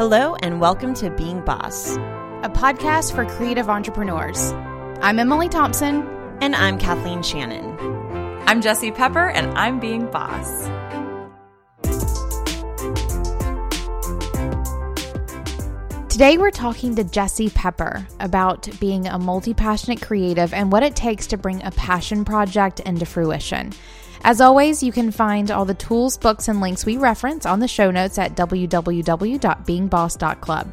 Hello, and welcome to Being Boss, a podcast for creative entrepreneurs. I'm Emily Thompson. And I'm Kathleen Shannon. I'm Jessie Pepper, and I'm Being Boss. Today, we're talking to Jessie Pepper about being a multi passionate creative and what it takes to bring a passion project into fruition. As always, you can find all the tools, books, and links we reference on the show notes at www.beingboss.club.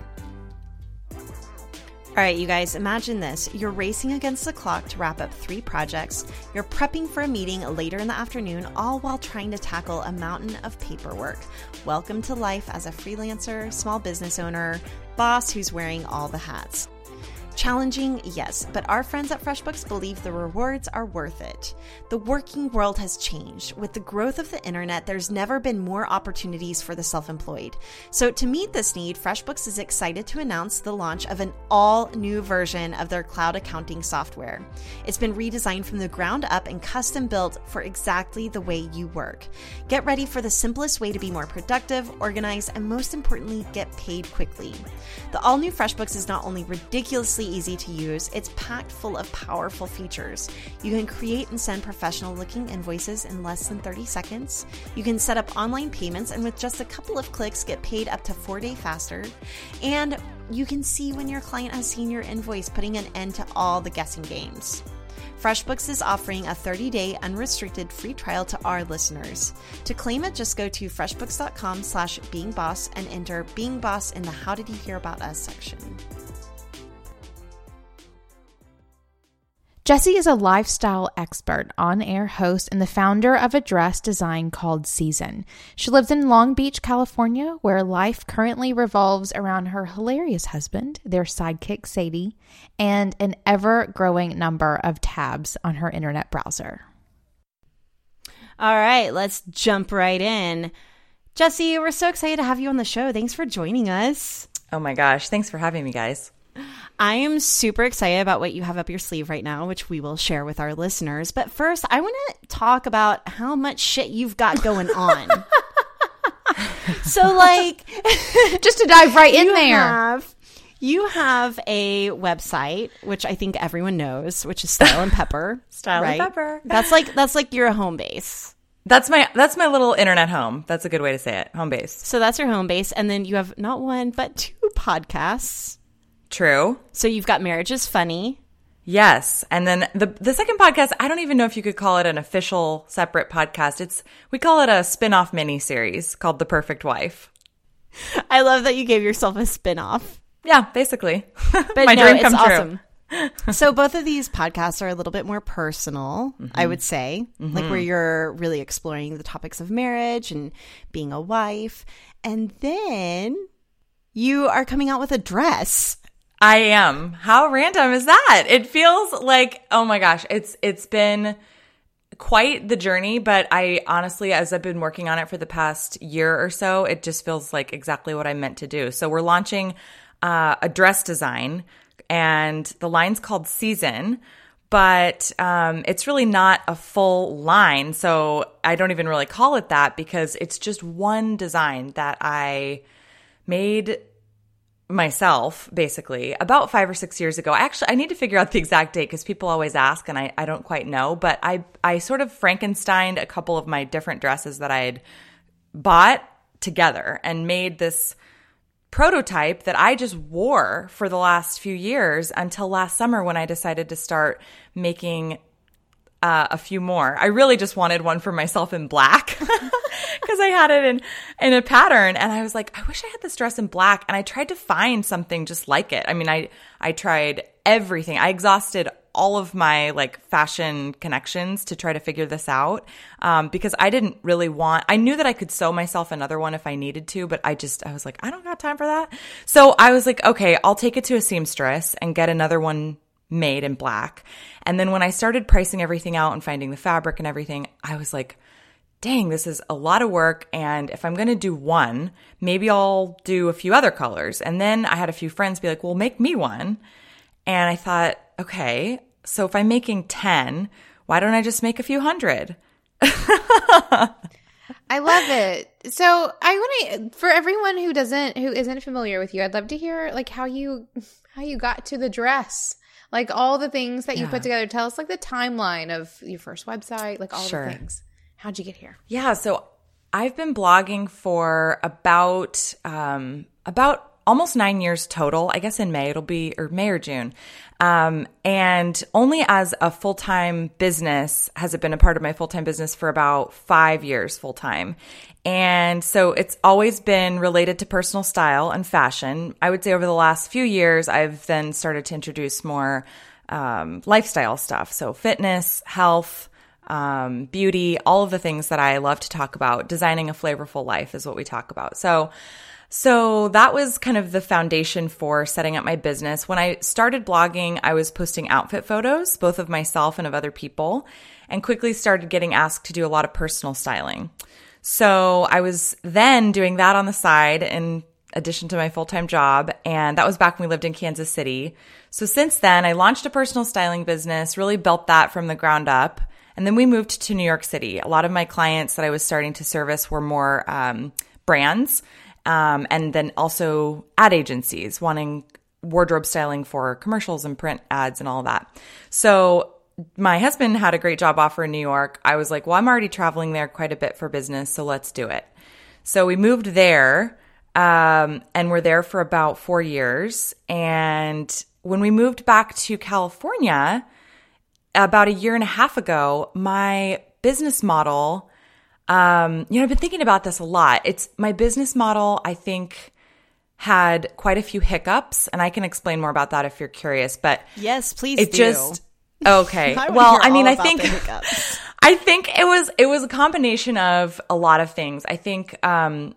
All right, you guys, imagine this. You're racing against the clock to wrap up three projects. You're prepping for a meeting later in the afternoon, all while trying to tackle a mountain of paperwork. Welcome to life as a freelancer, small business owner, boss who's wearing all the hats. Challenging, yes, but our friends at FreshBooks believe the rewards are worth it. The working world has changed. With the growth of the internet, there's never been more opportunities for the self employed. So, to meet this need, FreshBooks is excited to announce the launch of an all new version of their cloud accounting software. It's been redesigned from the ground up and custom built for exactly the way you work. Get ready for the simplest way to be more productive, organized, and most importantly, get paid quickly. The all new FreshBooks is not only ridiculously easy to use, it's packed full of powerful features. You can create and send professional looking invoices in less than 30 seconds. You can set up online payments and with just a couple of clicks get paid up to four day faster. And you can see when your client has seen your invoice, putting an end to all the guessing games. FreshBooks is offering a 30-day unrestricted free trial to our listeners. To claim it, just go to freshbooks.com slash beingboss and enter Being Boss in the How Did You Hear About Us section. Jessie is a lifestyle expert, on air host, and the founder of a dress design called Season. She lives in Long Beach, California, where life currently revolves around her hilarious husband, their sidekick Sadie, and an ever growing number of tabs on her internet browser. All right, let's jump right in. Jessie, we're so excited to have you on the show. Thanks for joining us. Oh my gosh, thanks for having me, guys. I am super excited about what you have up your sleeve right now, which we will share with our listeners. But first, I want to talk about how much shit you've got going on. so, like, just to dive right in there. Have, you have a website, which I think everyone knows, which is Style and Pepper. Style right? and Pepper. That's like that's like your home base. That's my that's my little internet home. That's a good way to say it. Home base. So that's your home base, and then you have not one but two podcasts. True. So you've got Marriage is Funny. Yes. And then the the second podcast, I don't even know if you could call it an official separate podcast. It's we call it a spin-off mini series called The Perfect Wife. I love that you gave yourself a spin-off. Yeah, basically. But My no, dream come awesome. true. so both of these podcasts are a little bit more personal, mm-hmm. I would say, mm-hmm. like where you're really exploring the topics of marriage and being a wife. And then you are coming out with a dress. I am. How random is that? It feels like, oh my gosh, it's it's been quite the journey, but I honestly as I've been working on it for the past year or so, it just feels like exactly what I meant to do. So we're launching uh, a dress design and the line's called Season, but um, it's really not a full line. So I don't even really call it that because it's just one design that I made myself basically about five or six years ago. Actually i need to figure out the exact date because people always ask and I, I don't quite know but i i sort of frankensteined a couple of my different dresses that i had bought together and made this prototype that i just wore for the last few years until last summer when i decided to start making uh, a few more. I really just wanted one for myself in black because I had it in in a pattern, and I was like, I wish I had this dress in black. And I tried to find something just like it. I mean, I I tried everything. I exhausted all of my like fashion connections to try to figure this out um, because I didn't really want. I knew that I could sew myself another one if I needed to, but I just I was like, I don't got time for that. So I was like, okay, I'll take it to a seamstress and get another one made in black. And then when I started pricing everything out and finding the fabric and everything, I was like, dang, this is a lot of work. And if I'm going to do one, maybe I'll do a few other colors. And then I had a few friends be like, well, make me one. And I thought, okay, so if I'm making 10, why don't I just make a few hundred? I love it. so I want to for everyone who doesn't who isn't familiar with you, I'd love to hear like how you how you got to the dress. Like all the things that you put together. Tell us like the timeline of your first website, like all Sure. the things. How'd you get here? Yeah, so I've been blogging for about um, about almost nine years total. I guess in May it'll be or May or June, um, and only as a full time business has it been a part of my full time business for about five years full time. And so it's always been related to personal style and fashion. I would say over the last few years, I've then started to introduce more um, lifestyle stuff. So fitness, health, um, beauty, all of the things that I love to talk about. Designing a flavorful life is what we talk about. So, so that was kind of the foundation for setting up my business. When I started blogging, I was posting outfit photos, both of myself and of other people, and quickly started getting asked to do a lot of personal styling. So I was then doing that on the side in addition to my full time job. And that was back when we lived in Kansas City. So since then, I launched a personal styling business, really built that from the ground up. And then we moved to New York City. A lot of my clients that I was starting to service were more um, brands um, and then also ad agencies wanting wardrobe styling for commercials and print ads and all that. So my husband had a great job offer in New York. I was like, well, I'm already traveling there quite a bit for business, so let's do it. So we moved there um, and we're there for about four years. And when we moved back to California about a year and a half ago, my business model, um, you know, I've been thinking about this a lot. It's my business model, I think, had quite a few hiccups, and I can explain more about that if you're curious. But Yes, please it do. just okay. I well, I mean, I think. I think it was it was a combination of a lot of things. I think um,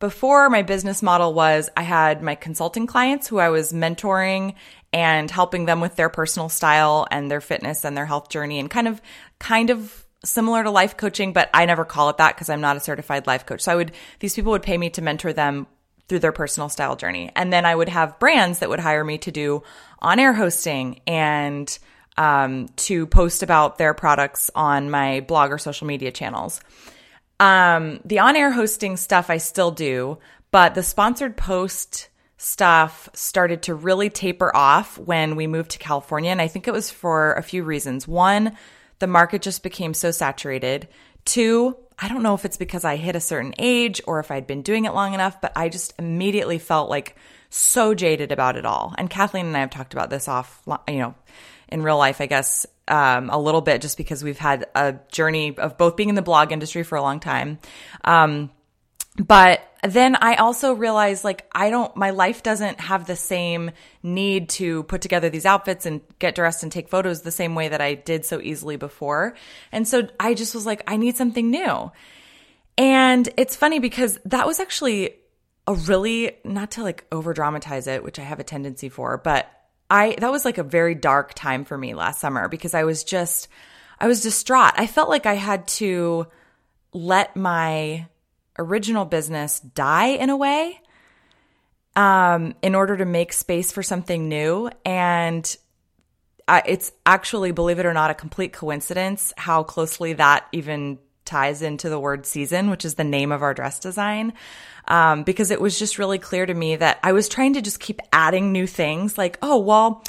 before my business model was I had my consulting clients who I was mentoring and helping them with their personal style and their fitness and their health journey and kind of kind of similar to life coaching, but I never call it that because I'm not a certified life coach. So I would these people would pay me to mentor them through their personal style journey. And then I would have brands that would hire me to do on air hosting and um, to post about their products on my blog or social media channels. Um, the on air hosting stuff I still do, but the sponsored post stuff started to really taper off when we moved to California. And I think it was for a few reasons. One, the market just became so saturated. Two, I don't know if it's because I hit a certain age or if I'd been doing it long enough, but I just immediately felt like so jaded about it all. And Kathleen and I have talked about this off, you know, in real life, I guess, um, a little bit just because we've had a journey of both being in the blog industry for a long time. Um, but then I also realized like I don't, my life doesn't have the same need to put together these outfits and get dressed and take photos the same way that I did so easily before. And so I just was like, I need something new. And it's funny because that was actually a really, not to like over dramatize it, which I have a tendency for, but I, that was like a very dark time for me last summer because I was just, I was distraught. I felt like I had to let my original business die in a way um, in order to make space for something new. And I, it's actually, believe it or not, a complete coincidence how closely that even ties into the word season, which is the name of our dress design. Um, because it was just really clear to me that I was trying to just keep adding new things like, oh, well,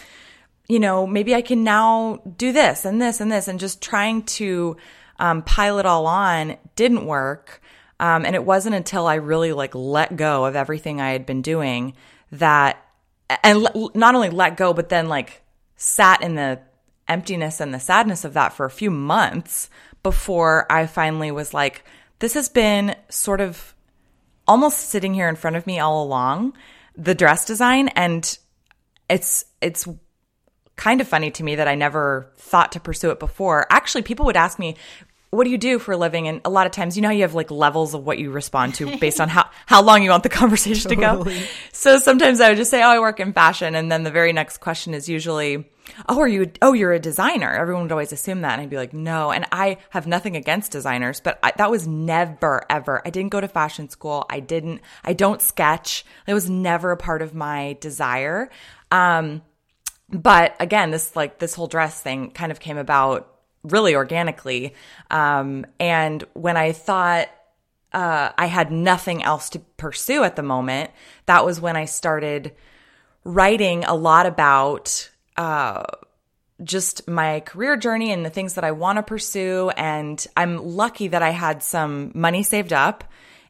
you know, maybe I can now do this and this and this, and just trying to um, pile it all on didn't work. Um, and it wasn't until I really like let go of everything I had been doing that, and l- not only let go, but then like sat in the emptiness and the sadness of that for a few months before I finally was like, this has been sort of almost sitting here in front of me all along, the dress design. And it's, it's, kind of funny to me that I never thought to pursue it before. Actually, people would ask me, what do you do for a living? And a lot of times, you know, you have like levels of what you respond to based on how, how long you want the conversation to go. So sometimes I would just say, oh, I work in fashion. And then the very next question is usually, oh, are you, oh, you're a designer. Everyone would always assume that. And I'd be like, no. And I have nothing against designers, but I, that was never, ever. I didn't go to fashion school. I didn't, I don't sketch. It was never a part of my desire. Um, but again, this like this whole dress thing kind of came about really organically. Um, and when I thought, uh, I had nothing else to pursue at the moment, that was when I started writing a lot about uh, just my career journey and the things that I want to pursue. And I'm lucky that I had some money saved up.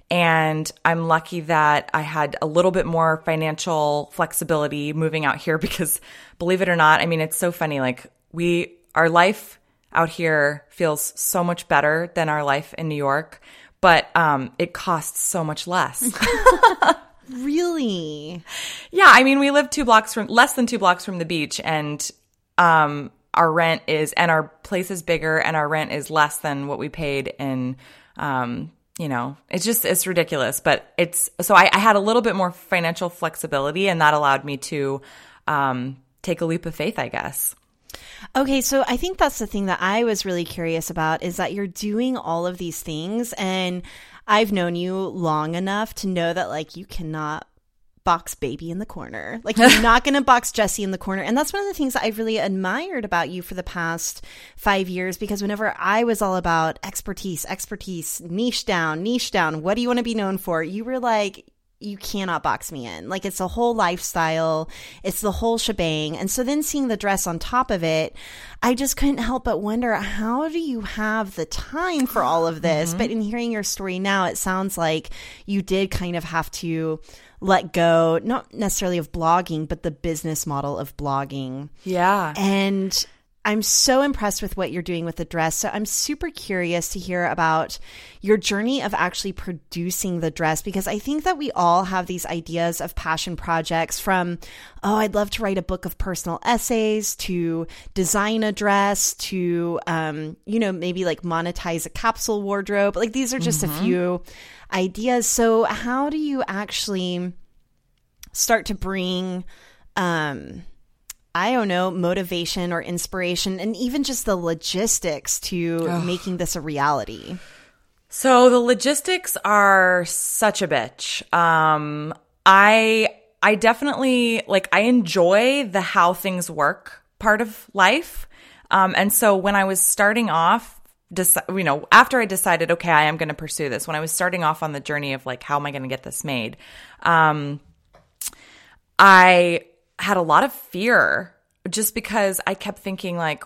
And I'm lucky that I had a little bit more financial flexibility moving out here because believe it or not, I mean, it's so funny. Like, we, our life out here feels so much better than our life in New York, but um, it costs so much less. really? Yeah, I mean, we live two blocks from less than two blocks from the beach, and um, our rent is and our place is bigger, and our rent is less than what we paid in. Um, you know, it's just it's ridiculous, but it's so I, I had a little bit more financial flexibility, and that allowed me to um, take a leap of faith, I guess. Okay, so I think that's the thing that I was really curious about is that you're doing all of these things and I've known you long enough to know that like you cannot box baby in the corner. Like you're not going to box Jessie in the corner. And that's one of the things that I've really admired about you for the past 5 years because whenever I was all about expertise, expertise, niche down, niche down, what do you want to be known for? You were like you cannot box me in. Like it's a whole lifestyle. It's the whole shebang. And so then seeing the dress on top of it, I just couldn't help but wonder how do you have the time for all of this? Mm-hmm. But in hearing your story now, it sounds like you did kind of have to let go, not necessarily of blogging, but the business model of blogging. Yeah. And I'm so impressed with what you're doing with the dress. So I'm super curious to hear about your journey of actually producing the dress because I think that we all have these ideas of passion projects from, oh, I'd love to write a book of personal essays to design a dress to, um, you know, maybe like monetize a capsule wardrobe. Like these are just mm-hmm. a few ideas. So how do you actually start to bring, um, I don't know, motivation or inspiration and even just the logistics to Ugh. making this a reality? So the logistics are such a bitch. Um, I I definitely like I enjoy the how things work part of life. Um, and so when I was starting off, deci- you know, after I decided, okay, I am going to pursue this. When I was starting off on the journey of like, how am I going to get this made? Um, I had a lot of fear just because I kept thinking like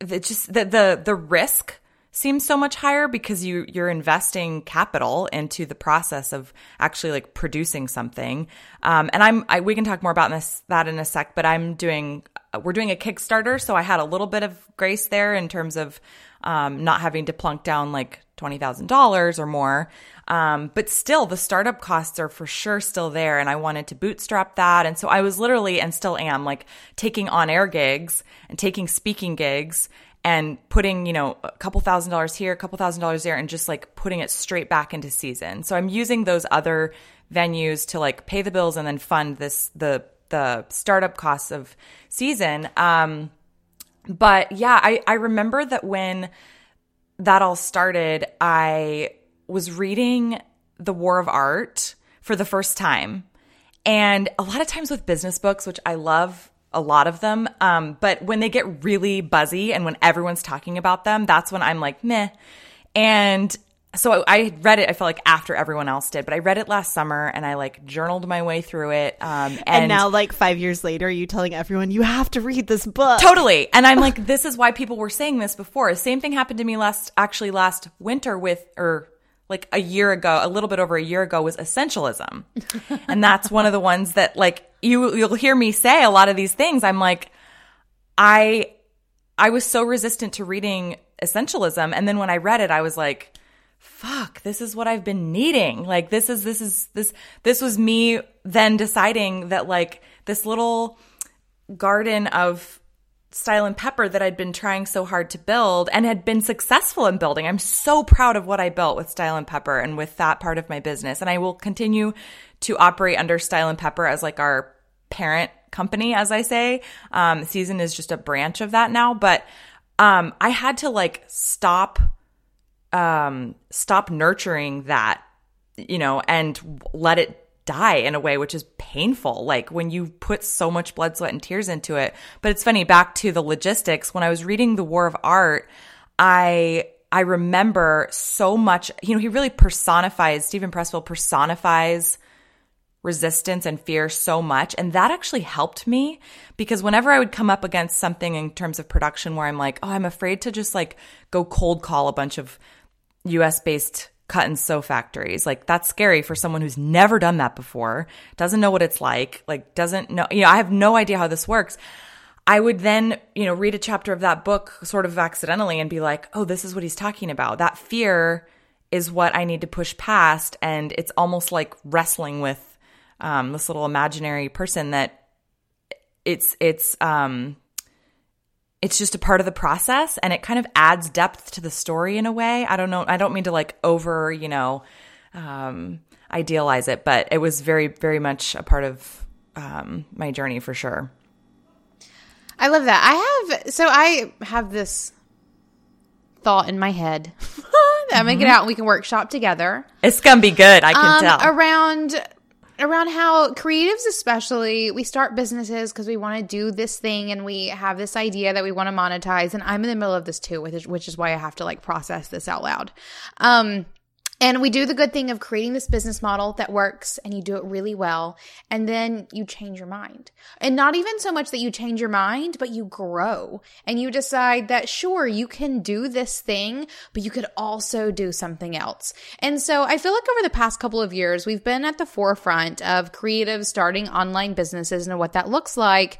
it just the the the risk seems so much higher because you you're investing capital into the process of actually like producing something. Um, and I'm I, we can talk more about this that in a sec, but I'm doing we're doing a Kickstarter, so I had a little bit of grace there in terms of um, not having to plunk down like twenty thousand dollars or more. Um, but still, the startup costs are for sure still there. And I wanted to bootstrap that. And so I was literally and still am like taking on air gigs and taking speaking gigs and putting, you know, a couple thousand dollars here, a couple thousand dollars there, and just like putting it straight back into season. So I'm using those other venues to like pay the bills and then fund this, the, the startup costs of season. Um, but yeah, I, I remember that when that all started, I was reading The War of Art for the first time. And a lot of times with business books, which I love a lot of them, um, but when they get really buzzy and when everyone's talking about them, that's when I'm like, meh. And so I read it. I felt like after everyone else did, but I read it last summer and I like journaled my way through it. Um, and, and, now, like five years later, you telling everyone you have to read this book. Totally. And I'm like, this is why people were saying this before. Same thing happened to me last, actually last winter with, or like a year ago, a little bit over a year ago was essentialism. and that's one of the ones that like you you'll hear me say a lot of these things. I'm like I I was so resistant to reading essentialism and then when I read it I was like fuck, this is what I've been needing. Like this is this is this this was me then deciding that like this little garden of Style and Pepper that I'd been trying so hard to build and had been successful in building. I'm so proud of what I built with Style and Pepper and with that part of my business. And I will continue to operate under Style and Pepper as like our parent company, as I say. Um, Season is just a branch of that now, but um, I had to like stop, um, stop nurturing that, you know, and let it die in a way which is painful. Like when you put so much blood sweat and tears into it. But it's funny back to the logistics. When i was reading the war of art i I remember so much, you know, he really personifies, Steven Pressfield personifies resistance and fear so much. And that actually helped me because whenever I would come up against something in terms of production where I'm like, oh, I'm afraid to just like go cold call a bunch of US based cut and sew factories. Like that's scary for someone who's never done that before, doesn't know what it's like, like doesn't know, you know, I have no idea how this works. I would then, you know, read a chapter of that book sort of accidentally and be like, oh, this is what he's talking about. That fear is what I need to push past. And it's almost like wrestling with um, this little imaginary person that it's it's um it's just a part of the process and it kind of adds depth to the story in a way. I don't know. I don't mean to like over, you know, um, idealize it, but it was very, very much a part of um, my journey for sure. I love that. I have, so I have this thought in my head that I'm going to get out and we can workshop together. It's going to be good. I can um, tell. Around around how creatives especially we start businesses because we want to do this thing and we have this idea that we want to monetize and i'm in the middle of this too which is which is why i have to like process this out loud. Um and we do the good thing of creating this business model that works and you do it really well. And then you change your mind. And not even so much that you change your mind, but you grow and you decide that sure, you can do this thing, but you could also do something else. And so I feel like over the past couple of years, we've been at the forefront of creatives starting online businesses and what that looks like.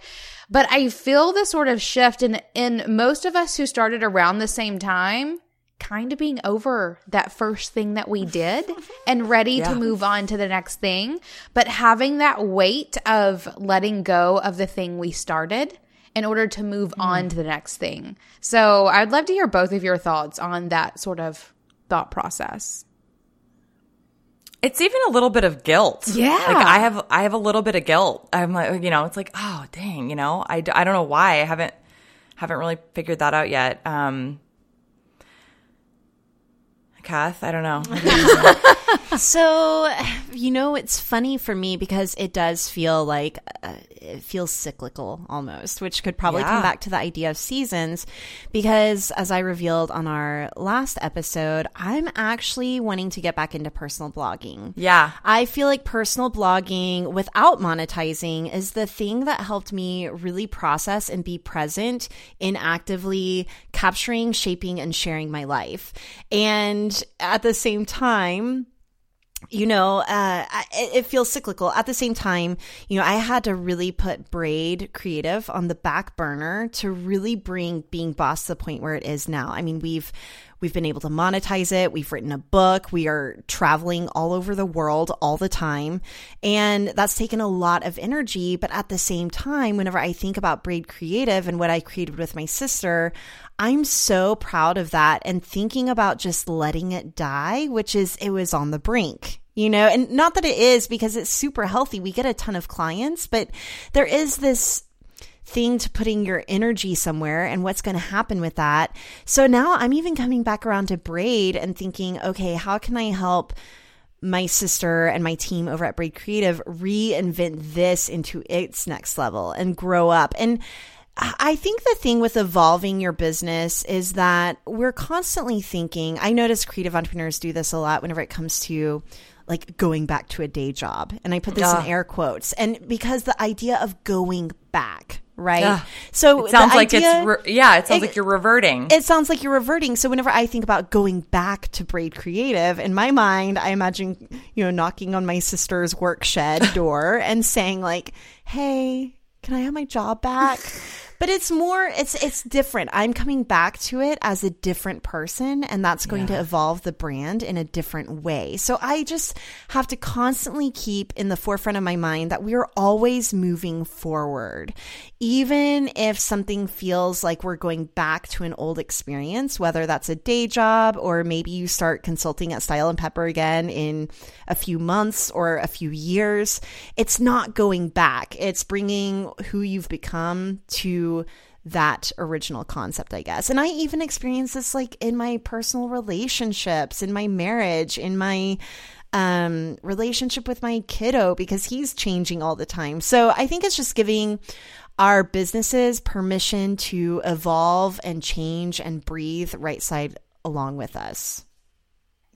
But I feel the sort of shift in, in most of us who started around the same time kind of being over that first thing that we did and ready yeah. to move on to the next thing, but having that weight of letting go of the thing we started in order to move mm. on to the next thing. So I'd love to hear both of your thoughts on that sort of thought process. It's even a little bit of guilt. Yeah. Like I have, I have a little bit of guilt. I'm like, you know, it's like, oh, dang, you know, I, I don't know why I haven't, haven't really figured that out yet. Um, Kath? I don't know. so, you know, it's funny for me because it does feel like uh, it feels cyclical almost, which could probably yeah. come back to the idea of seasons. Because as I revealed on our last episode, I'm actually wanting to get back into personal blogging. Yeah. I feel like personal blogging without monetizing is the thing that helped me really process and be present in actively capturing, shaping, and sharing my life. And at the same time, you know, uh, it, it, feels cyclical. At the same time, you know, I had to really put Braid Creative on the back burner to really bring being boss to the point where it is now. I mean, we've we've been able to monetize it. We've written a book. We are traveling all over the world all the time, and that's taken a lot of energy. But at the same time, whenever I think about Braid Creative and what I created with my sister, I'm so proud of that and thinking about just letting it die, which is it was on the brink you know, and not that it is because it's super healthy. We get a ton of clients, but there is this thing to putting your energy somewhere and what's going to happen with that. So now I'm even coming back around to Braid and thinking, okay, how can I help my sister and my team over at Braid Creative reinvent this into its next level and grow up? And I think the thing with evolving your business is that we're constantly thinking. I notice creative entrepreneurs do this a lot whenever it comes to like going back to a day job. And I put this in air quotes. And because the idea of going back, right? So it sounds like idea, it's re- yeah, it sounds it, like you're reverting. It sounds like you're reverting. So whenever I think about going back to Braid Creative, in my mind, I imagine you know knocking on my sister's work shed door and saying like, "Hey, can I have my job back?" But it's more it's it's different. I'm coming back to it as a different person and that's going yeah. to evolve the brand in a different way. So i just have to constantly keep in the forefront of my mind that we're always moving forward. Even if something feels like we're going back to an old experience whether that's a day job or maybe you start consulting at style and pepper again in a few months or a few years it's not going back. It's bringing who you've become to that original concept, I guess. And I even experienced this like in my personal relationships, in my marriage, in my um, relationship with my kiddo because he's changing all the time. So I think it's just giving our businesses permission to evolve and change and breathe right side along with us.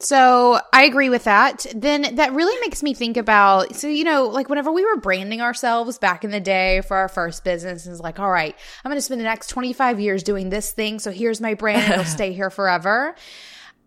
So I agree with that. Then that really makes me think about so you know like whenever we were branding ourselves back in the day for our first business is like all right I'm going to spend the next 25 years doing this thing so here's my brand it'll stay here forever.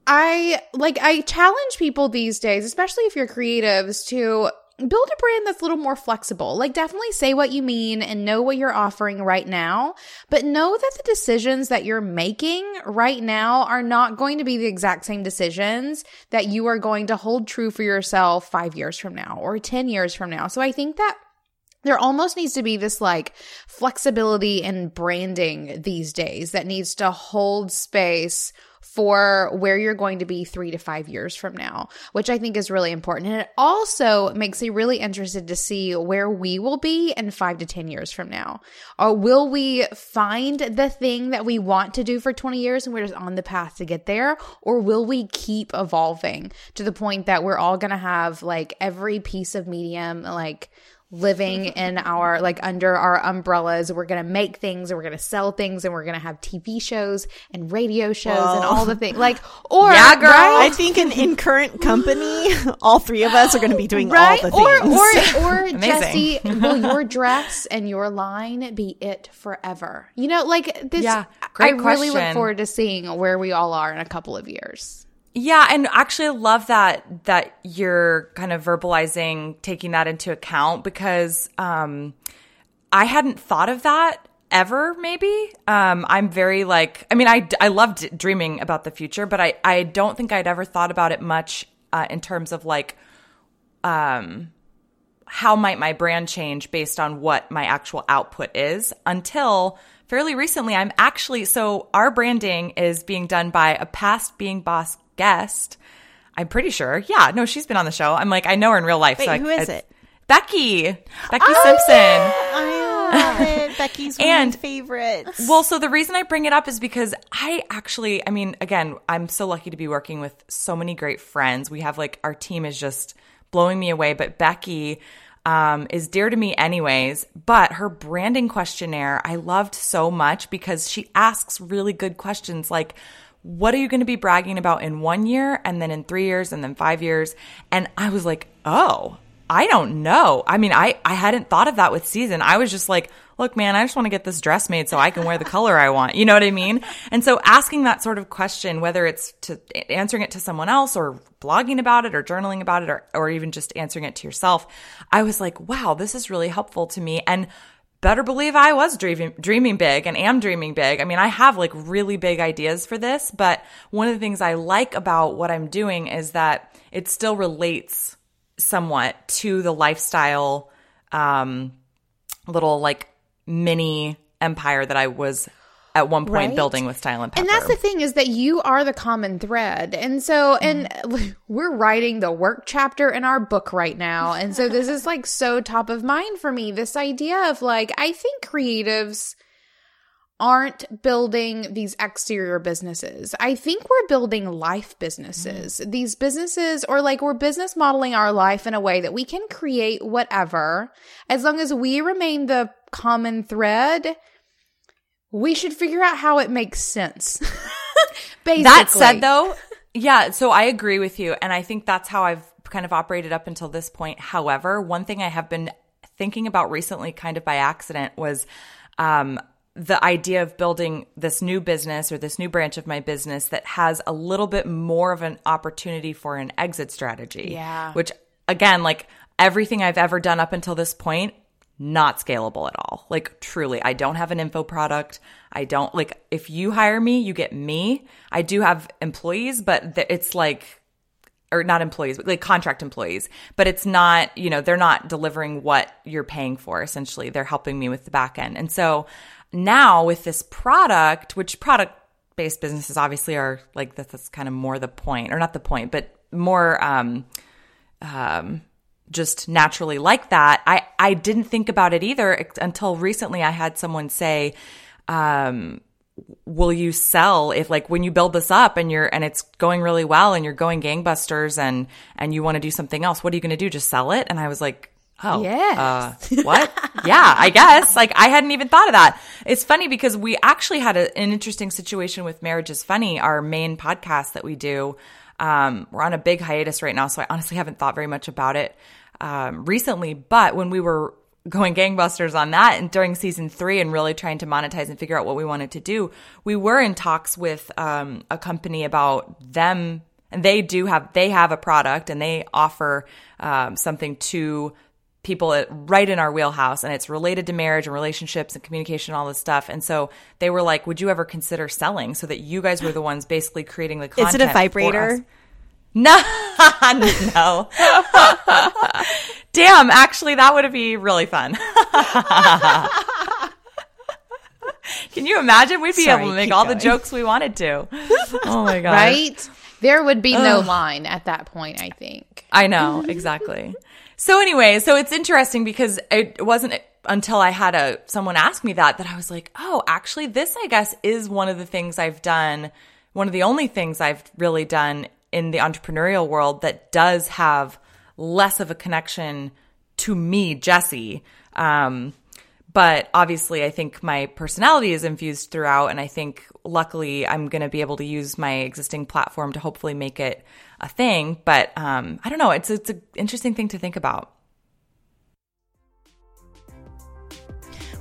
I like I challenge people these days especially if you're creatives to build a brand that's a little more flexible. Like, definitely say what you mean and know what you're offering right now, but know that the decisions that you're making right now are not going to be the exact same decisions that you are going to hold true for yourself five years from now or 10 years from now. So I think that there almost needs to be this like flexibility in branding these days that needs to hold space for where you're going to be three to five years from now, which I think is really important. And it also makes me really interested to see where we will be in five to 10 years from now. Or will we find the thing that we want to do for 20 years and we're just on the path to get there? Or will we keep evolving to the point that we're all going to have like every piece of medium, like, living in our like under our umbrellas we're going to make things and we're going to sell things and we're going to have tv shows and radio shows well, and all the things like or yeah girl right? i think in, in current company all three of us are going to be doing right? all the things or or, or Jessie will your dress and your line be it forever you know like this yeah, i question. really look forward to seeing where we all are in a couple of years yeah, and actually I love that that you're kind of verbalizing taking that into account because um I hadn't thought of that ever maybe. Um I'm very like I mean I I loved dreaming about the future, but I I don't think I'd ever thought about it much uh, in terms of like um how might my brand change based on what my actual output is until fairly recently I'm actually so our branding is being done by a past being boss guest. I'm pretty sure. Yeah, no, she's been on the show. I'm like, I know her in real life. Wait, so who I, is it? Becky. Becky oh, Simpson. Yeah. I love it. Becky's one and, of my favorites. Well, so the reason I bring it up is because I actually, I mean, again, I'm so lucky to be working with so many great friends. We have like, our team is just blowing me away. But Becky, um, is dear to me anyways, but her branding questionnaire I loved so much because she asks really good questions like, what are you going to be bragging about in one year and then in three years and then five years? And I was like, oh, I don't know. I mean, I, I hadn't thought of that with season. I was just like, look, man, I just want to get this dress made so I can wear the color I want. You know what I mean? And so asking that sort of question, whether it's to answering it to someone else or blogging about it or journaling about it or, or even just answering it to yourself, I was like, wow, this is really helpful to me. And better believe I was dreaming, dreaming big and am dreaming big. I mean, I have like really big ideas for this, but one of the things I like about what I'm doing is that it still relates somewhat to the lifestyle, um, little like mini empire that I was at one point right? building with style and pepper. And that's the thing is that you are the common thread. And so and mm. we're writing the work chapter in our book right now. And so this is like so top of mind for me this idea of like I think creatives aren't building these exterior businesses. I think we're building life businesses. Mm. These businesses, or like we're business modeling our life in a way that we can create whatever as long as we remain the common thread we should figure out how it makes sense. Basically. That said, though, yeah, so I agree with you. And I think that's how I've kind of operated up until this point. However, one thing I have been thinking about recently, kind of by accident, was um, the idea of building this new business or this new branch of my business that has a little bit more of an opportunity for an exit strategy. Yeah. Which, again, like everything I've ever done up until this point, not scalable at all. Like truly, I don't have an info product. I don't like if you hire me, you get me. I do have employees, but it's like or not employees, but like contract employees, but it's not, you know, they're not delivering what you're paying for essentially. They're helping me with the back end. And so now with this product, which product based businesses obviously are like that's kind of more the point or not the point, but more um um just naturally like that. I, I didn't think about it either until recently. I had someone say, um, will you sell if like when you build this up and you're and it's going really well and you're going gangbusters and and you want to do something else what are you going to do just sell it and i was like Oh, yeah uh, what? yeah, I guess. Like, I hadn't even thought of that. It's funny because we actually had a, an interesting situation with Marriage is Funny, our main podcast that we do. Um, we're on a big hiatus right now, so I honestly haven't thought very much about it um, recently. But when we were going gangbusters on that and during season three and really trying to monetize and figure out what we wanted to do, we were in talks with um, a company about them. And they do have, they have a product and they offer um, something to people at, right in our wheelhouse and it's related to marriage and relationships and communication and all this stuff. And so they were like would you ever consider selling so that you guys were the ones basically creating the content Is it a vibrator? no. No. Damn actually that would be really fun. Can you imagine? We'd be Sorry, able to make all the jokes we wanted to. Oh my god Right? There would be no line at that point, I think. I know, exactly. So anyway, so it's interesting because it wasn't until I had a someone ask me that that I was like, "Oh, actually this I guess is one of the things I've done, one of the only things I've really done in the entrepreneurial world that does have less of a connection to me, Jessie." Um but obviously i think my personality is infused throughout and i think luckily i'm going to be able to use my existing platform to hopefully make it a thing but um, i don't know it's it's an interesting thing to think about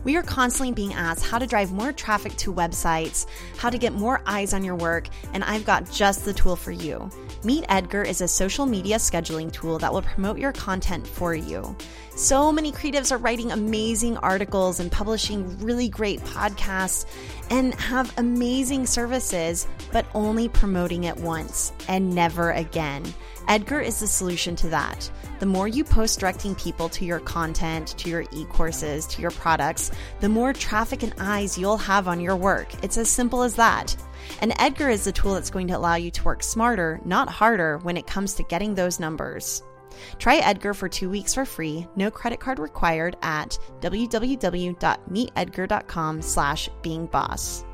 We are constantly being asked how to drive more traffic to websites, how to get more eyes on your work, and I've got just the tool for you. Meet Edgar is a social media scheduling tool that will promote your content for you. So many creatives are writing amazing articles and publishing really great podcasts and have amazing services, but only promoting it once and never again. Edgar is the solution to that. The more you post directing people to your content, to your e courses, to your products, the more traffic and eyes you'll have on your work. It's as simple as that. And Edgar is the tool that's going to allow you to work smarter, not harder, when it comes to getting those numbers. Try Edgar for two weeks for free, no credit card required at www.meetedgar.com slash being boss.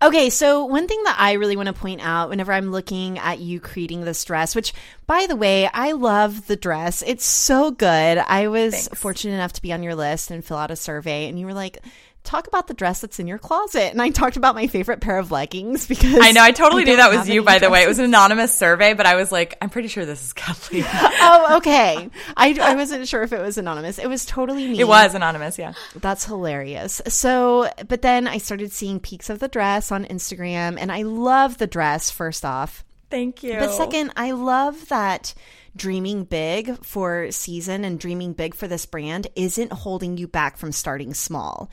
Okay, so one thing that I really want to point out whenever I'm looking at you creating this dress, which by the way, I love the dress. It's so good. I was Thanks. fortunate enough to be on your list and fill out a survey, and you were like, talk about the dress that's in your closet. And I talked about my favorite pair of leggings because i know i totally knew that was you by the way it was an anonymous survey but i was like i'm pretty sure this is kathleen oh, okay. I, I wasn't sure if it was anonymous. It was totally me. it was anonymous yeah That's hilarious. So, but then I started seeing peeks of the dress on Instagram, and I love the dress, first off. thank you But second, I love that dreaming big for season and dreaming big for this brand isn't holding you back from starting small.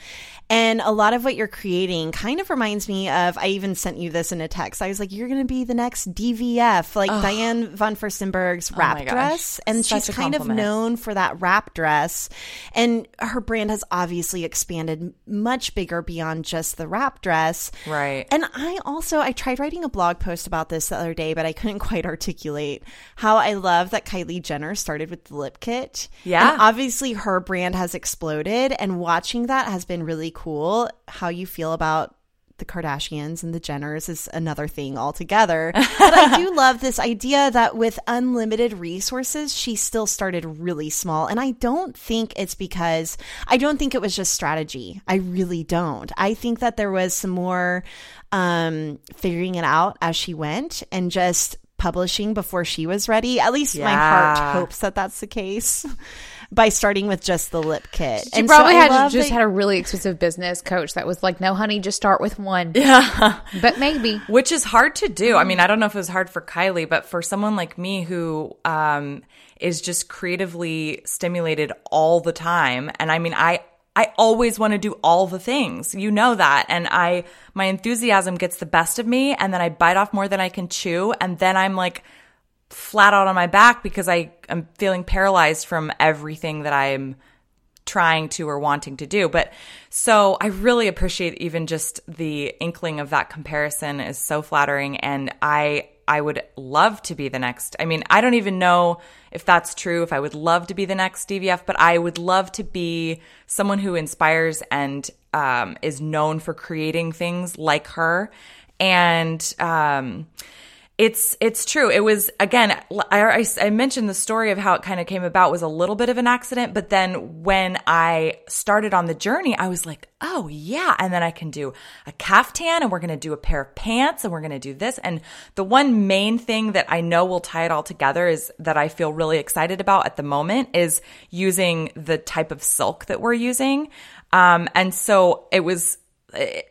And a lot of what you're creating kind of reminds me of I even sent you this in a text. I was like, you're going to be the next DVF, like Diane von Furstenberg's oh wrap gosh. dress. And Such she's kind of known for that wrap dress. And her brand has obviously expanded much bigger beyond just the wrap dress. Right. And I also I tried writing a blog post about this the other day, but I couldn't quite articulate how I love that Kylie Jenner started with the lip kit. Yeah. And obviously her brand has exploded and watching that has been really cool. How you feel about the Kardashians and the Jenners is another thing altogether. but I do love this idea that with unlimited resources, she still started really small. And I don't think it's because I don't think it was just strategy. I really don't. I think that there was some more um, figuring it out as she went and just publishing before she was ready. At least my heart hopes that that's the case. By starting with just the lip kit, She And probably I had just that- had a really expensive business coach that was like, "No, honey, just start with one." Yeah, but maybe. which is hard to do. I mean, I don't know if it was hard for Kylie, but for someone like me who um, is just creatively stimulated all the time, and I mean, I I always want to do all the things. You know that, and I my enthusiasm gets the best of me, and then I bite off more than I can chew, and then I'm like flat out on my back because I am feeling paralyzed from everything that I'm trying to or wanting to do. But so I really appreciate even just the inkling of that comparison is so flattering and I I would love to be the next. I mean, I don't even know if that's true if I would love to be the next DVF, but I would love to be someone who inspires and um, is known for creating things like her and um it's it's true. It was again. I, I, mentioned the story of how it kind of came about was a little bit of an accident, but then when I started on the journey, I was like, oh yeah, and then I can do a caftan, and we're gonna do a pair of pants, and we're gonna do this. And the one main thing that I know will tie it all together is that I feel really excited about at the moment is using the type of silk that we're using. Um, and so it was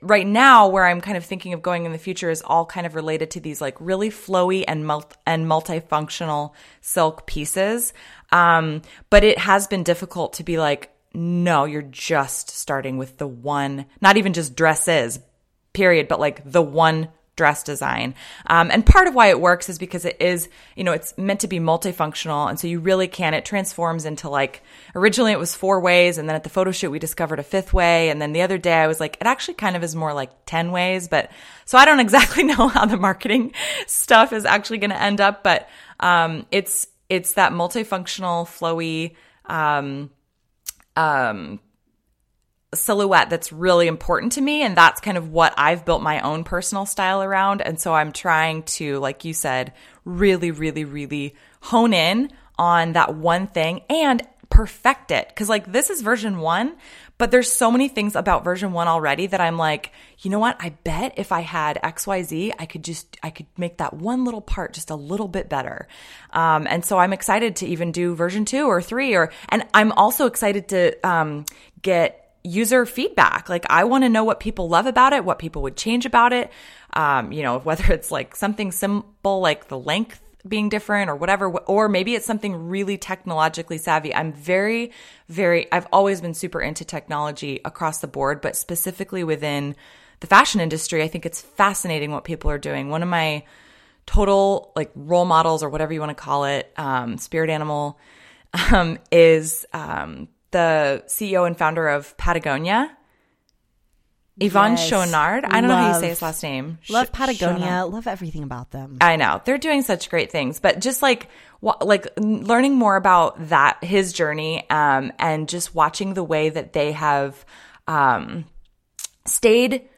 right now where I'm kind of thinking of going in the future is all kind of related to these like really flowy and multi- and multifunctional silk pieces. Um, but it has been difficult to be like, no, you're just starting with the one, not even just dresses, period, but like the one dress design. Um, and part of why it works is because it is, you know, it's meant to be multifunctional. And so you really can, it transforms into like, originally it was four ways. And then at the photo shoot, we discovered a fifth way. And then the other day I was like, it actually kind of is more like 10 ways. But so I don't exactly know how the marketing stuff is actually going to end up. But, um, it's, it's that multifunctional, flowy, um, um, silhouette that's really important to me. And that's kind of what I've built my own personal style around. And so I'm trying to, like you said, really, really, really hone in on that one thing and perfect it. Cause like this is version one, but there's so many things about version one already that I'm like, you know what? I bet if I had XYZ, I could just, I could make that one little part just a little bit better. Um, and so I'm excited to even do version two or three or, and I'm also excited to, um, get user feedback. Like I want to know what people love about it, what people would change about it. Um, you know, whether it's like something simple like the length being different or whatever, or maybe it's something really technologically savvy. I'm very, very, I've always been super into technology across the board, but specifically within the fashion industry, I think it's fascinating what people are doing. One of my total like role models or whatever you want to call it, um, spirit animal, um, is um, the CEO and founder of Patagonia. Yvon yes. Chouinard. I don't love, know how you say his last name. Love Patagonia. Love everything about them. I know they're doing such great things, but just like like learning more about that his journey, um, and just watching the way that they have um, stayed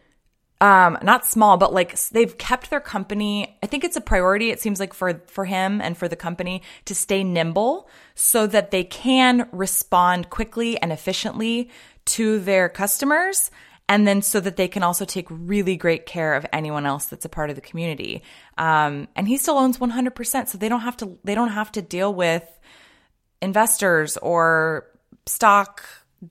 um not small but like they've kept their company i think it's a priority it seems like for for him and for the company to stay nimble so that they can respond quickly and efficiently to their customers and then so that they can also take really great care of anyone else that's a part of the community. Um and he still owns 100% so they don't have to they don't have to deal with investors or stock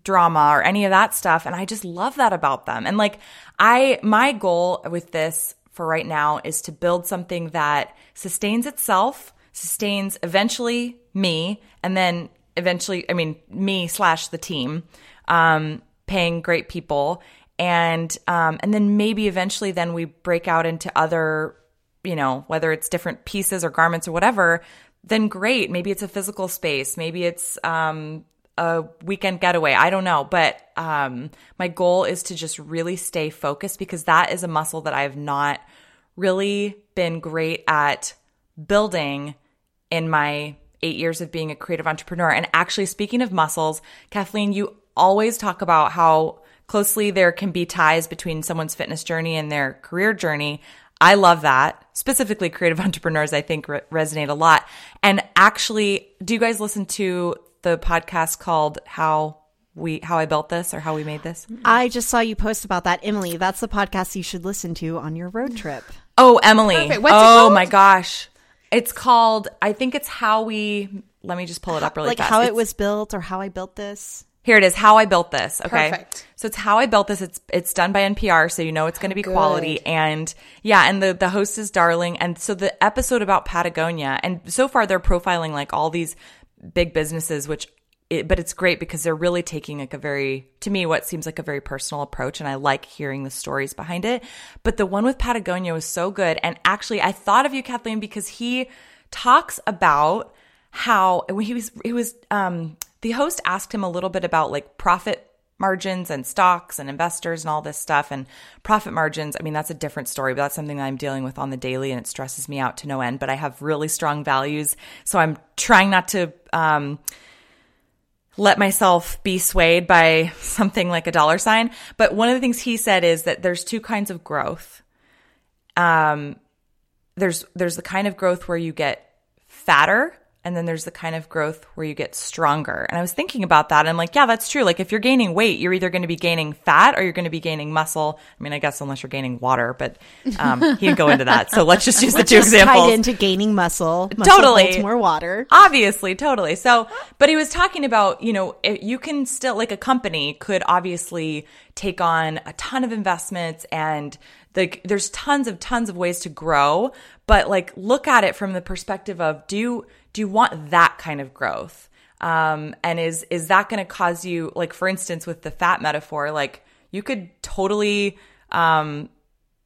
drama or any of that stuff. And I just love that about them. And like, I, my goal with this for right now is to build something that sustains itself, sustains eventually me, and then eventually, I mean, me slash the team, um, paying great people. And, um, and then maybe eventually then we break out into other, you know, whether it's different pieces or garments or whatever, then great. Maybe it's a physical space. Maybe it's, um, a weekend getaway. I don't know, but um, my goal is to just really stay focused because that is a muscle that I have not really been great at building in my eight years of being a creative entrepreneur. And actually, speaking of muscles, Kathleen, you always talk about how closely there can be ties between someone's fitness journey and their career journey. I love that. Specifically, creative entrepreneurs, I think, re- resonate a lot. And actually, do you guys listen to the podcast called How we how I built this or how we made this? I just saw you post about that, Emily. That's the podcast you should listen to on your road trip. Oh, Emily. oh my gosh. It's called I think it's how we let me just pull it up really like fast. how it's, it was built or how I built this. Here it is, how I built this. Okay. Perfect. So it's how I built this. It's it's done by NPR, so you know it's going to be Good. quality. And yeah, and the the host is Darling. And so the episode about Patagonia, and so far they're profiling like all these big businesses, which it, but it's great because they're really taking like a very to me what seems like a very personal approach and I like hearing the stories behind it. But the one with Patagonia was so good and actually I thought of you Kathleen because he talks about how when he was he was um the host asked him a little bit about like profit margins and stocks and investors and all this stuff and profit margins. I mean, that's a different story, but that's something that I'm dealing with on the daily and it stresses me out to no end. But I have really strong values. So I'm trying not to um, let myself be swayed by something like a dollar sign. But one of the things he said is that there's two kinds of growth. Um, there's there's the kind of growth where you get fatter and then there's the kind of growth where you get stronger. And I was thinking about that. And I'm like, yeah, that's true. Like if you're gaining weight, you're either going to be gaining fat or you're going to be gaining muscle. I mean, I guess unless you're gaining water, but um, he didn't go into that. So let's just use the two examples. Tied into gaining muscle. muscle totally. more water. Obviously, totally. So, but he was talking about, you know, you can still, like a company could obviously take on a ton of investments and like there's tons of tons of ways to grow but like look at it from the perspective of do you do you want that kind of growth? Um, and is is that going to cause you like for instance with the fat metaphor like you could totally um,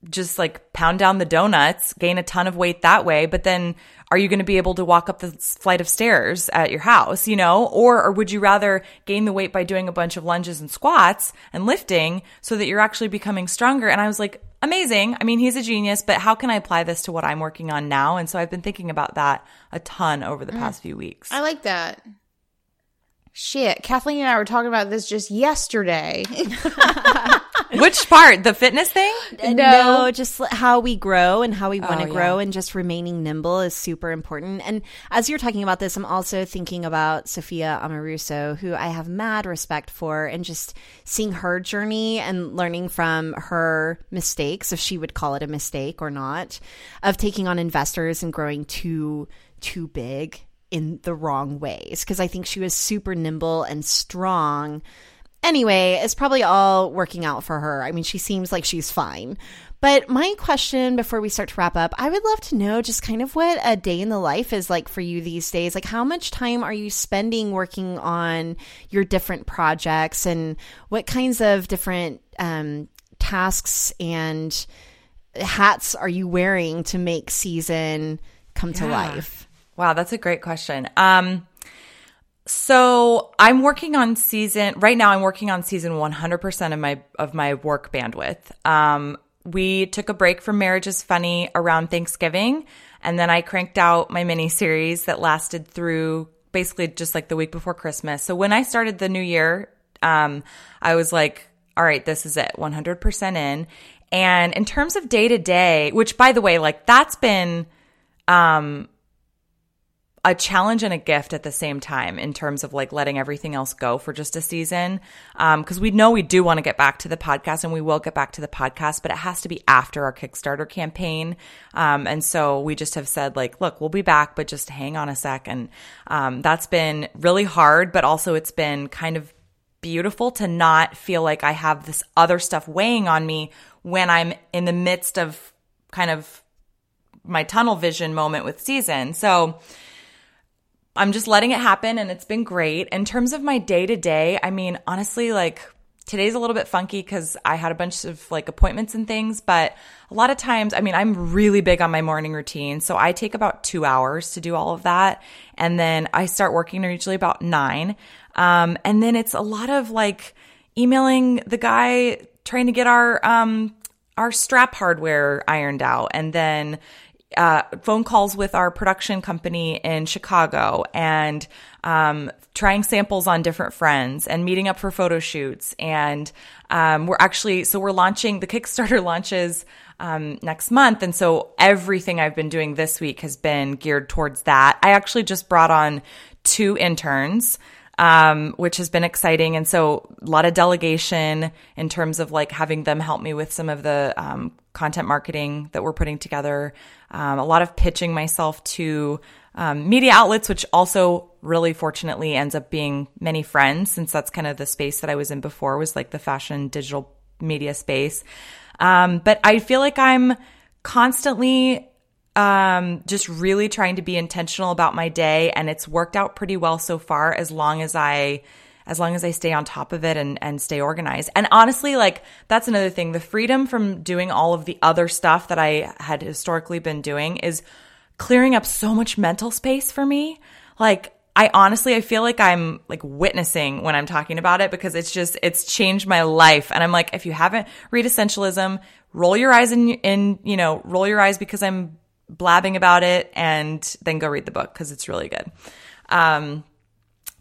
just like pound down the donuts gain a ton of weight that way but then are you going to be able to walk up the flight of stairs at your house you know? Or or would you rather gain the weight by doing a bunch of lunges and squats and lifting so that you're actually becoming stronger? And i was like amazing. I mean, he's a genius, but how can I apply this to what I'm working on now? And so I've been thinking about that a ton over the mm. past few weeks. I like that. Shit, Kathleen and I were talking about this just yesterday. Which part? The fitness thing? Uh, no. no. just how we grow and how we want to oh, grow yeah. and just remaining nimble is super important. And as you're talking about this, I'm also thinking about Sophia Amoruso, who I have mad respect for, and just seeing her journey and learning from her mistakes, if she would call it a mistake or not, of taking on investors and growing too too big in the wrong ways. Because I think she was super nimble and strong Anyway, it's probably all working out for her. I mean, she seems like she's fine. But my question before we start to wrap up, I would love to know just kind of what a day in the life is like for you these days. Like, how much time are you spending working on your different projects and what kinds of different um, tasks and hats are you wearing to make season come yeah. to life? Wow, that's a great question. Um, so I'm working on season right now. I'm working on season 100% of my of my work bandwidth. Um, we took a break from Marriage is Funny around Thanksgiving, and then I cranked out my mini series that lasted through basically just like the week before Christmas. So when I started the new year, um, I was like, "All right, this is it, 100% in." And in terms of day to day, which by the way, like that's been um a challenge and a gift at the same time in terms of like letting everything else go for just a season. Um, cause we know we do want to get back to the podcast and we will get back to the podcast, but it has to be after our Kickstarter campaign. Um, and so we just have said like, look, we'll be back, but just hang on a sec. And, um, that's been really hard, but also it's been kind of beautiful to not feel like I have this other stuff weighing on me when I'm in the midst of kind of my tunnel vision moment with season. So, I'm just letting it happen and it's been great. In terms of my day to day, I mean, honestly, like today's a little bit funky because I had a bunch of like appointments and things, but a lot of times, I mean, I'm really big on my morning routine. So I take about two hours to do all of that. And then I start working usually about nine. Um, and then it's a lot of like emailing the guy trying to get our, um, our strap hardware ironed out and then uh, phone calls with our production company in Chicago and um, trying samples on different friends and meeting up for photo shoots. And um, we're actually, so we're launching, the Kickstarter launches um, next month. And so everything I've been doing this week has been geared towards that. I actually just brought on two interns. Um, which has been exciting. And so a lot of delegation in terms of like having them help me with some of the um, content marketing that we're putting together um, a lot of pitching myself to um, media outlets, which also really fortunately ends up being many friends, since that's kind of the space that I was in before was like the fashion digital media space. Um, but I feel like I'm constantly um, just really trying to be intentional about my day, and it's worked out pretty well so far as long as I as long as I stay on top of it and, and stay organized. And honestly, like that's another thing. The freedom from doing all of the other stuff that I had historically been doing is clearing up so much mental space for me. Like, I honestly, I feel like I'm like witnessing when I'm talking about it because it's just, it's changed my life. And I'm like, if you haven't read Essentialism, roll your eyes in, in, you know, roll your eyes because I'm blabbing about it and then go read the book because it's really good. Um,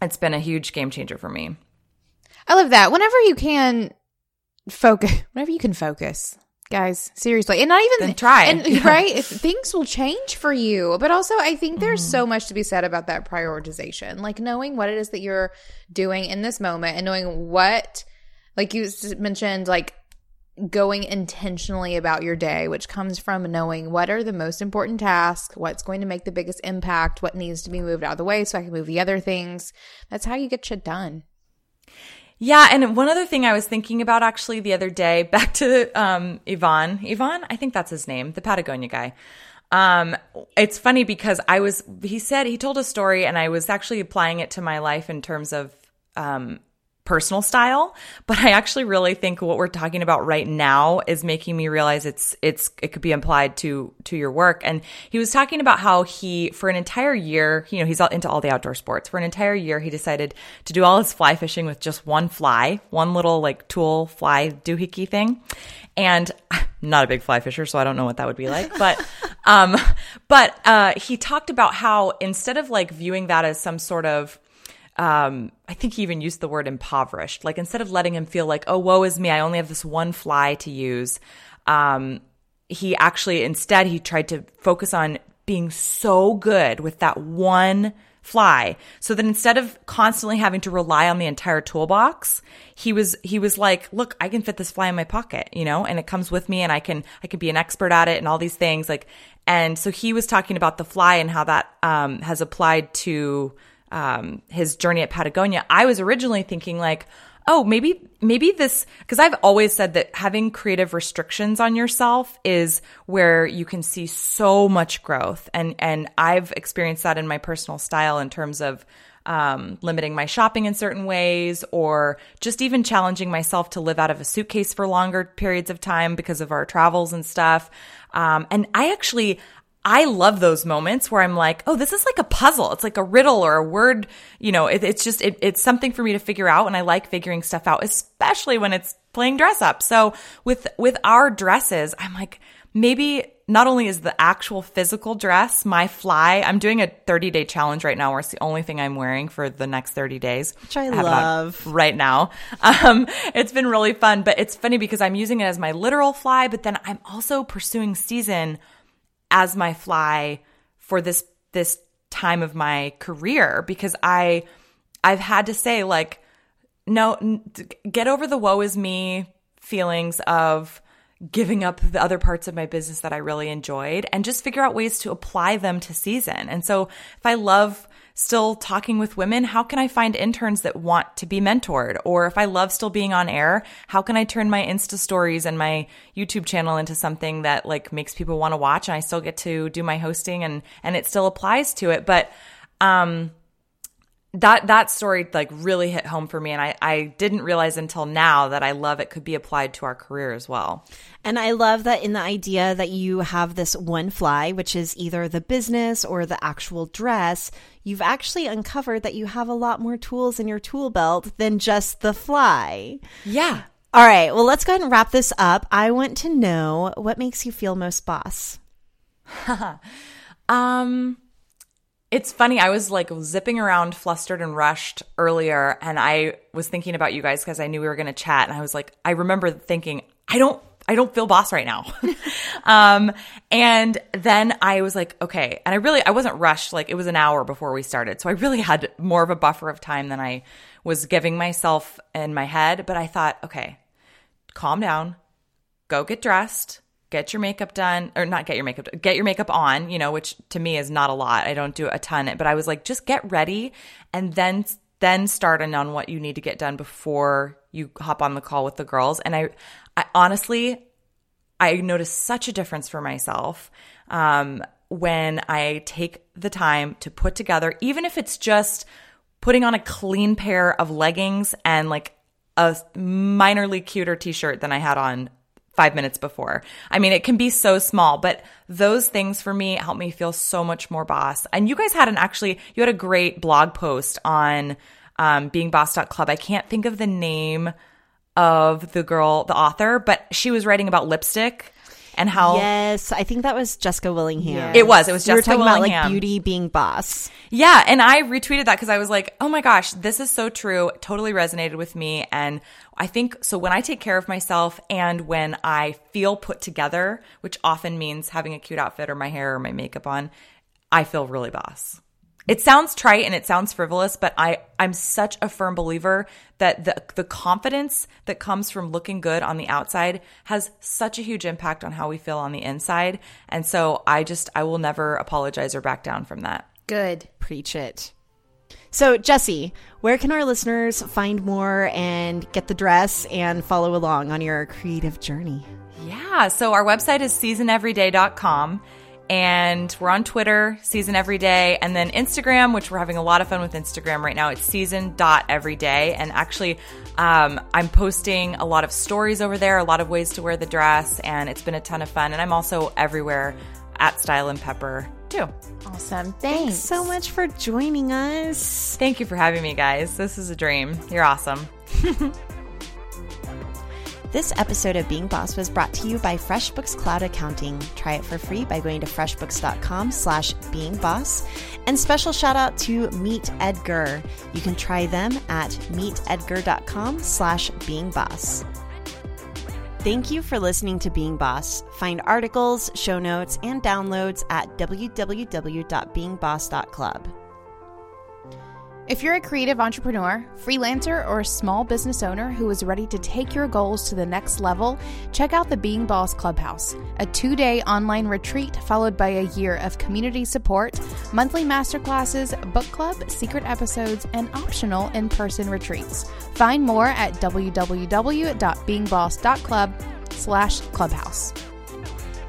it's been a huge game changer for me. I love that. Whenever you can focus, whenever you can focus, guys seriously and not even Then try. and right if things will change for you but also i think there's mm-hmm. so much to be said about that prioritization like knowing what it is that you're doing in this moment and knowing what like you mentioned like going intentionally about your day which comes from knowing what are the most important tasks what's going to make the biggest impact what needs to be moved out of the way so i can move the other things that's how you get shit done Yeah, and one other thing I was thinking about actually the other day, back to um, Yvon. Yvon, I think that's his name, the Patagonia guy. Um, it's funny because I was, he said, he told a story and I was actually applying it to my life in terms of um, personal style, but I actually really think what we're talking about right now is making me realize it's it's it could be applied to to your work. And he was talking about how he for an entire year, you know, he's all into all the outdoor sports. For an entire year, he decided to do all his fly fishing with just one fly, one little like tool fly doohickey thing. And I'm not a big fly fisher, so I don't know what that would be like. But um but uh he talked about how instead of like viewing that as some sort of um, I think he even used the word impoverished. Like instead of letting him feel like, oh, woe is me, I only have this one fly to use. Um, he actually instead he tried to focus on being so good with that one fly so that instead of constantly having to rely on the entire toolbox he was he was like look i can fit this fly in my pocket you know and it comes with me and i can i can be an expert at it and all these things like and so he was talking about the fly and how that um, has applied to um, his journey at Patagonia, I was originally thinking like, oh, maybe maybe this because I've always said that having creative restrictions on yourself is where you can see so much growth, and and I've experienced that in my personal style in terms of. Um, limiting my shopping in certain ways, or just even challenging myself to live out of a suitcase for longer periods of time because of our travels and stuff. Um, and I actually, I love those moments where I'm like, oh, this is like a puzzle. It's like a riddle or a word. You know, it, it's just, it, it's something for me to figure out. And I like figuring stuff out, especially when it's playing dress up. So with, with our dresses, I'm like, maybe not only is the actual physical dress my fly, I'm doing a 30 day challenge right now where it's the only thing I'm wearing for the next 30 days. Which I on love. right now. Um, it's been really fun, but it's funny because I'm using it as my literal fly, but then I'm also pursuing season as my fly for this this time of my career because I I've had to say like no get over the woe is me feelings of giving up the other parts of my business that I really enjoyed and just figure out ways to apply them to season. And so if I love still talking with women, how can I find interns that want to be mentored? Or if I love still being on air, how can I turn my Insta stories and my YouTube channel into something that like makes people want to watch and I still get to do my hosting and and it still applies to it. But um that that story like really hit home for me and I, I didn't realize until now that I love it could be applied to our career as well. And I love that in the idea that you have this one fly, which is either the business or the actual dress, you've actually uncovered that you have a lot more tools in your tool belt than just the fly. Yeah. All right, well, let's go ahead and wrap this up. I want to know what makes you feel most boss. Um it's funny. I was like zipping around flustered and rushed earlier and I was thinking about you guys because I knew we were going to chat and I was like I remember thinking I don't I don't feel boss right now. um and then I was like okay, and I really I wasn't rushed. Like it was an hour before we started. So I really had more of a buffer of time than I was giving myself in my head, but I thought, okay, calm down. Go get dressed. Get your makeup done. Or not get your makeup get your makeup on you know which to me is not a lot. I don't do a ton. But i was like just get ready and then then start on what you need to get done before you hop on the call with the girls. And i, I honestly i noticed such a difference for myself um, when i take the time to put together even if it's just putting on a clean pair of leggings and like a minorly cuter t-shirt than i had on five minutes before. I mean, it can be so small, but those things for me help me feel so much more boss. And you guys had an actually, you had a great blog post on um, beingboss.club. I can't think of the name of the girl, the author, but she was writing about lipstick. and how Yes, I think that was Jessica Willingham. It was. It was We were Jessica talking about like beauty being boss. Yeah, and I retweeted that because I was like, oh my gosh, this is so true. Totally resonated with me. And I think so when I take care of myself and when I feel put together, which often means having a cute outfit or my hair or my makeup on, I feel really boss. It sounds trite and it sounds frivolous, but I, I'm such a firm believer that the, the confidence that comes from looking good on the outside has such a huge impact on how we feel on the inside. And so I just, I will never apologize or back down from that. Good. Preach it. So, Jessie, where can our listeners find more and get the dress and follow along on your creative journey? Yeah. So our website is seasoneveryday.com and we're on Twitter, season everyday, and then Instagram, which we're having a lot of fun with Instagram right now. It's season.everyday. And actually, um, I'm posting a lot of stories over there, a lot of ways to wear the dress, and it's been a ton of fun. And I'm also everywhere at Style and Pepper too. Awesome. Thanks. Thanks so much for joining us. Thank you for having me, guys. This is a dream. You're awesome. This episode of Being Boss was brought to you by FreshBooks Cloud Accounting. Try it for free by going to freshbooks.com slash beingboss. And special shout out to Meet Edgar. You can try them at meetedgar.com slash beingboss. Thank you for listening to Being Boss. Find articles, show notes, and downloads at www.beingboss.club. If you're a creative entrepreneur, freelancer, or a small business owner who is ready to take your goals to the next level, check out the Being Boss Clubhouse, a two day online retreat followed by a year of community support, monthly masterclasses, book club, secret episodes, and optional in person retreats. Find more at www.beingboss.club slash clubhouse.